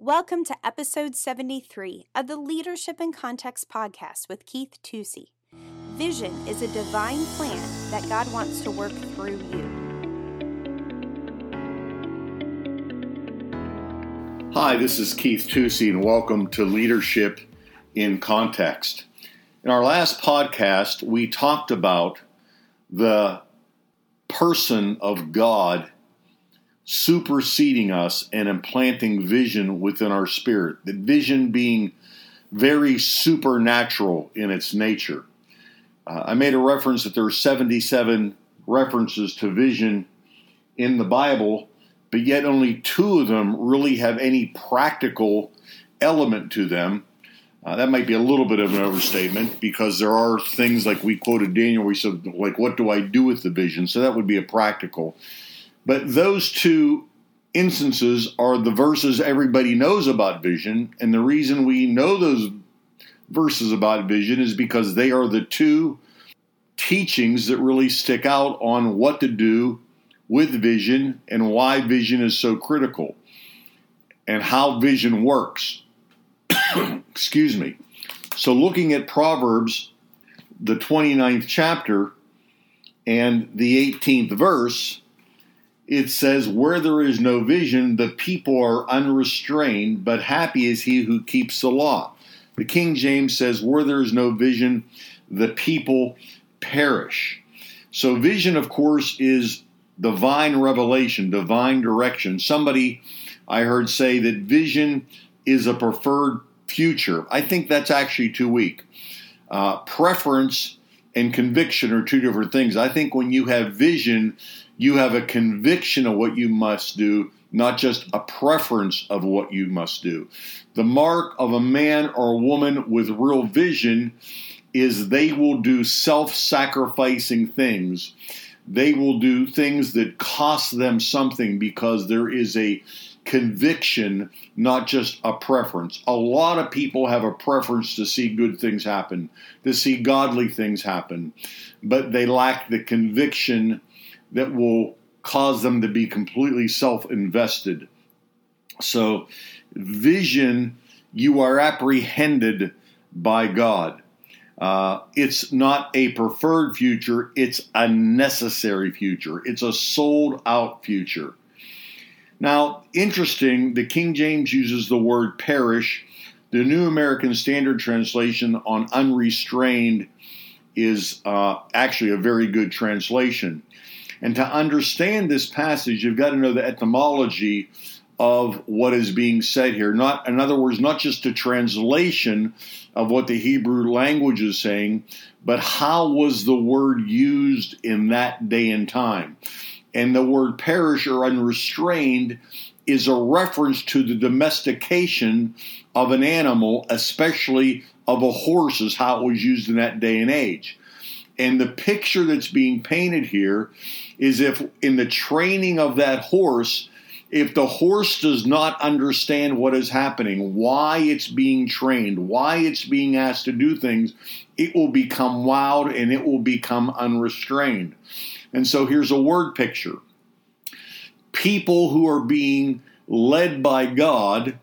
Welcome to episode 73 of the Leadership in Context podcast with Keith Tusey. Vision is a divine plan that God wants to work through you. Hi, this is Keith Tusey, and welcome to Leadership in Context. In our last podcast, we talked about the person of God superseding us and implanting vision within our spirit. The vision being very supernatural in its nature. Uh, I made a reference that there are 77 references to vision in the Bible, but yet only two of them really have any practical element to them. Uh, that might be a little bit of an overstatement because there are things like we quoted Daniel, we said, like, what do I do with the vision? So that would be a practical. But those two instances are the verses everybody knows about vision. And the reason we know those verses about vision is because they are the two teachings that really stick out on what to do with vision and why vision is so critical and how vision works. Excuse me. So, looking at Proverbs, the 29th chapter, and the 18th verse, it says, Where there is no vision, the people are unrestrained, but happy is he who keeps the law. The King James says, Where there is no vision, the people perish. So, vision, of course, is divine revelation, divine direction. Somebody I heard say that vision is a preferred future. I think that's actually too weak. Uh, preference and conviction are two different things. I think when you have vision, you have a conviction of what you must do, not just a preference of what you must do. The mark of a man or a woman with real vision is they will do self sacrificing things. They will do things that cost them something because there is a conviction, not just a preference. A lot of people have a preference to see good things happen, to see godly things happen, but they lack the conviction that will cause them to be completely self invested. So, vision, you are apprehended by God. Uh, it's not a preferred future, it's a necessary future. It's a sold out future. Now, interesting, the King James uses the word perish. The New American Standard Translation on unrestrained is uh, actually a very good translation. And to understand this passage, you've got to know the etymology of what is being said here. Not, in other words, not just a translation of what the Hebrew language is saying, but how was the word used in that day and time. And the word perish or unrestrained is a reference to the domestication of an animal, especially of a horse, is how it was used in that day and age. And the picture that's being painted here is if in the training of that horse, if the horse does not understand what is happening, why it's being trained, why it's being asked to do things, it will become wild and it will become unrestrained. And so here's a word picture people who are being led by God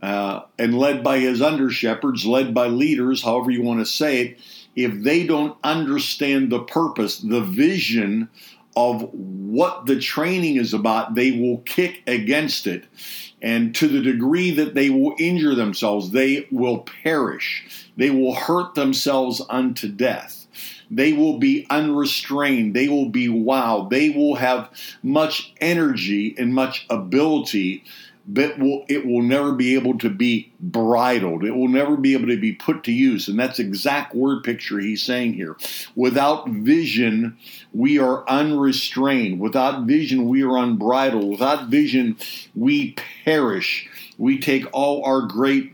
uh, and led by his under shepherds, led by leaders, however you want to say it, if they don't understand the purpose, the vision of what the training is about, they will kick against it. And to the degree that they will injure themselves, they will perish. They will hurt themselves unto death. They will be unrestrained. They will be wild. They will have much energy and much ability but will, it will never be able to be bridled. It will never be able to be put to use. And that's exact word picture he's saying here. Without vision, we are unrestrained. Without vision, we are unbridled. Without vision, we perish. We take all our great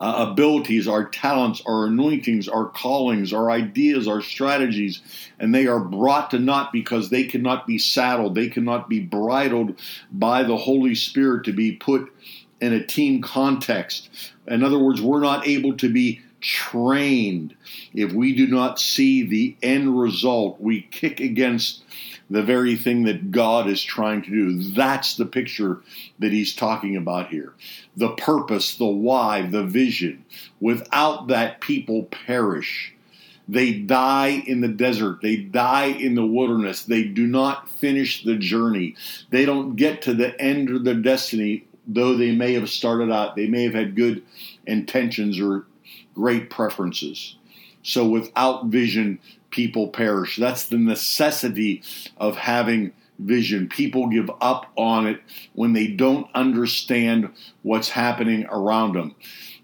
uh, abilities, our talents, our anointings, our callings, our ideas, our strategies, and they are brought to naught because they cannot be saddled, they cannot be bridled by the Holy Spirit to be put in a team context. In other words, we're not able to be trained if we do not see the end result. We kick against the very thing that God is trying to do. That's the picture that he's talking about here. The purpose, the why, the vision. Without that, people perish. They die in the desert. They die in the wilderness. They do not finish the journey. They don't get to the end of their destiny, though they may have started out. They may have had good intentions or great preferences. So without vision, people perish. That's the necessity of having vision. People give up on it when they don't understand what's happening around them.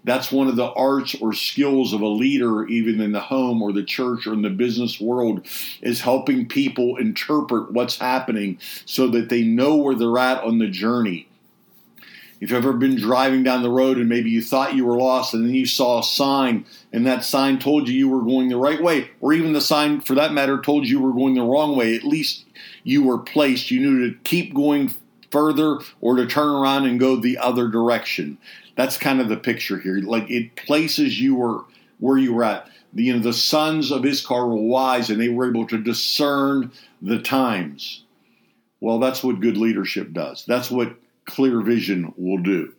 That's one of the arts or skills of a leader, even in the home or the church or in the business world, is helping people interpret what's happening so that they know where they're at on the journey. If you've ever been driving down the road and maybe you thought you were lost and then you saw a sign and that sign told you you were going the right way, or even the sign for that matter told you you were going the wrong way, at least you were placed. You knew to keep going further or to turn around and go the other direction. That's kind of the picture here. Like it places you were where you were at. The, you know, the sons of Issachar were wise and they were able to discern the times. Well, that's what good leadership does. That's what clear vision will do.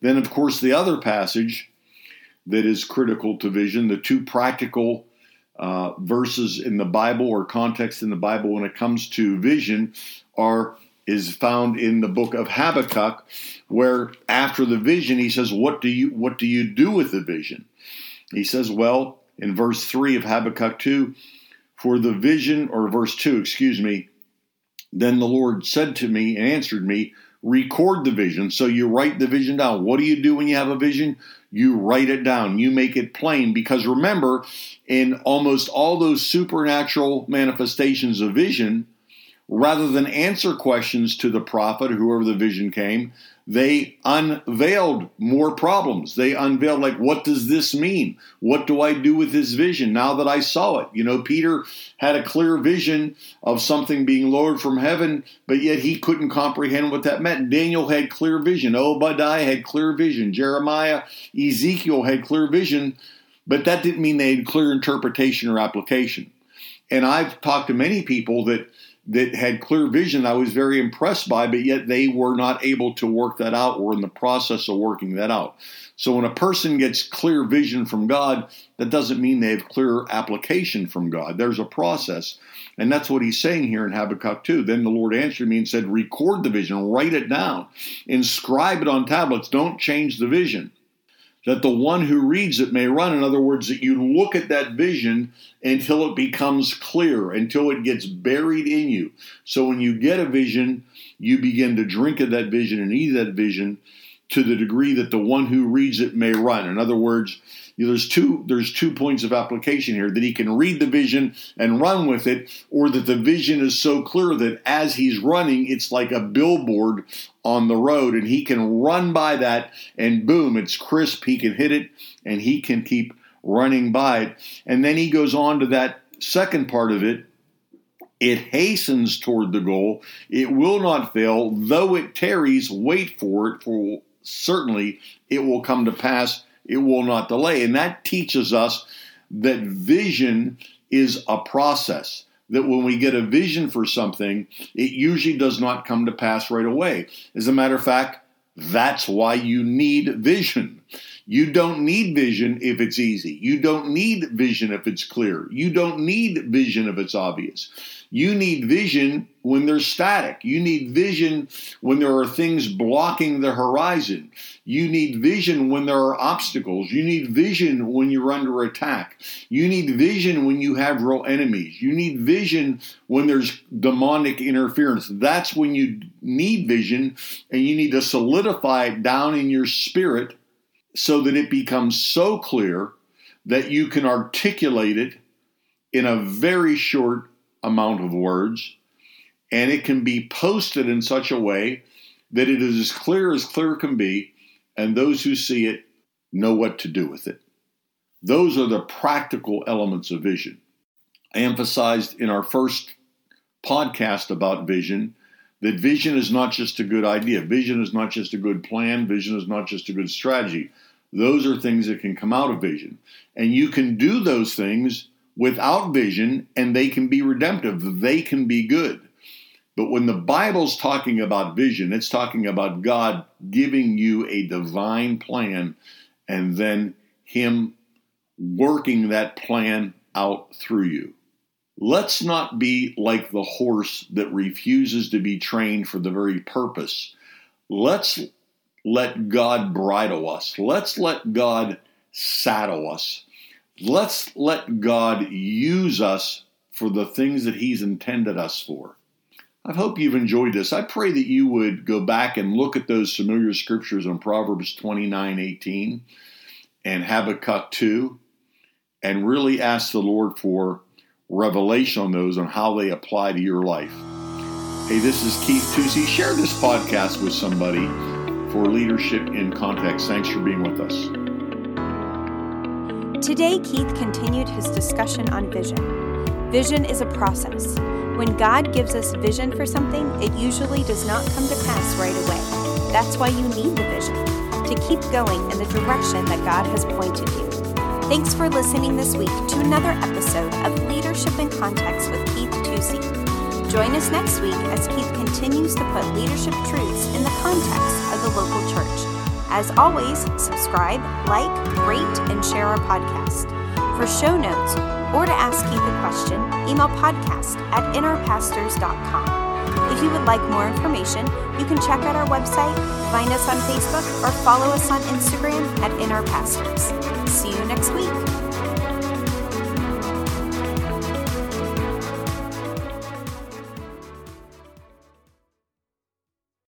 Then, of course, the other passage that is critical to vision, the two practical uh, verses in the Bible or context in the Bible when it comes to vision are is found in the book of Habakkuk, where after the vision he says, "What do you what do you do with the vision?" He says, "Well, in verse three of Habakkuk two, for the vision or verse two, excuse me, then the Lord said to me and answered me, record the vision. So you write the vision down. What do you do when you have a vision? You write it down. You make it plain. Because remember, in almost all those supernatural manifestations of vision, rather than answer questions to the prophet, whoever the vision came, they unveiled more problems. They unveiled, like, what does this mean? What do I do with this vision now that I saw it? You know, Peter had a clear vision of something being lowered from heaven, but yet he couldn't comprehend what that meant. Daniel had clear vision. Obadiah had clear vision. Jeremiah, Ezekiel had clear vision, but that didn't mean they had clear interpretation or application. And I've talked to many people that that had clear vision I was very impressed by, but yet they were not able to work that out or in the process of working that out. So when a person gets clear vision from God, that doesn't mean they have clear application from God. There's a process. And that's what he's saying here in Habakkuk 2. Then the Lord answered me and said, Record the vision, write it down, inscribe it on tablets, don't change the vision that the one who reads it may run. In other words, that you look at that vision until it becomes clear, until it gets buried in you. So when you get a vision, you begin to drink of that vision and eat that vision to the degree that the one who reads it may run. In other words, you know, there's two there's two points of application here that he can read the vision and run with it, or that the vision is so clear that as he's running, it's like a billboard on the road, and he can run by that, and boom, it's crisp. He can hit it, and he can keep running by it. And then he goes on to that second part of it. It hastens toward the goal. It will not fail, though it tarries. Wait for it, for certainly it will come to pass it will not delay. And that teaches us that vision is a process. That when we get a vision for something, it usually does not come to pass right away. As a matter of fact, that's why you need vision. You don't need vision if it's easy. You don't need vision if it's clear. You don't need vision if it's obvious. You need vision when there's static. You need vision when there are things blocking the horizon. You need vision when there are obstacles. You need vision when you're under attack. You need vision when you have real enemies. You need vision when there's demonic interference. That's when you need vision and you need to solidify it down in your spirit so that it becomes so clear that you can articulate it in a very short amount of words, and it can be posted in such a way that it is as clear as clear can be, and those who see it know what to do with it. Those are the practical elements of vision. I emphasized in our first podcast about vision that vision is not just a good idea, vision is not just a good plan, vision is not just a good strategy. Those are things that can come out of vision. And you can do those things without vision and they can be redemptive. They can be good. But when the Bible's talking about vision, it's talking about God giving you a divine plan and then Him working that plan out through you. Let's not be like the horse that refuses to be trained for the very purpose. Let's let God bridle us. Let's let God saddle us. Let's let God use us for the things that He's intended us for. I hope you've enjoyed this. I pray that you would go back and look at those familiar scriptures on Proverbs 29 18 and Habakkuk 2 and really ask the Lord for revelation on those on how they apply to your life. Hey, this is Keith Tusey. Share this podcast with somebody for leadership in context. Thanks for being with us. Today, Keith continued his discussion on vision. Vision is a process. When God gives us vision for something, it usually does not come to pass right away. That's why you need the vision to keep going in the direction that God has pointed you. Thanks for listening this week to another episode of Leadership in Context with Keith Tusey. Join us next week as Keith continues to put leadership truths in the context of the local church. As always, subscribe, like, rate, and share our podcast. For show notes or to ask Keith a question, email podcast at innerpastors.com. If you would like more information, you can check out our website, find us on Facebook, or follow us on Instagram at Inner Pastors. See you next week.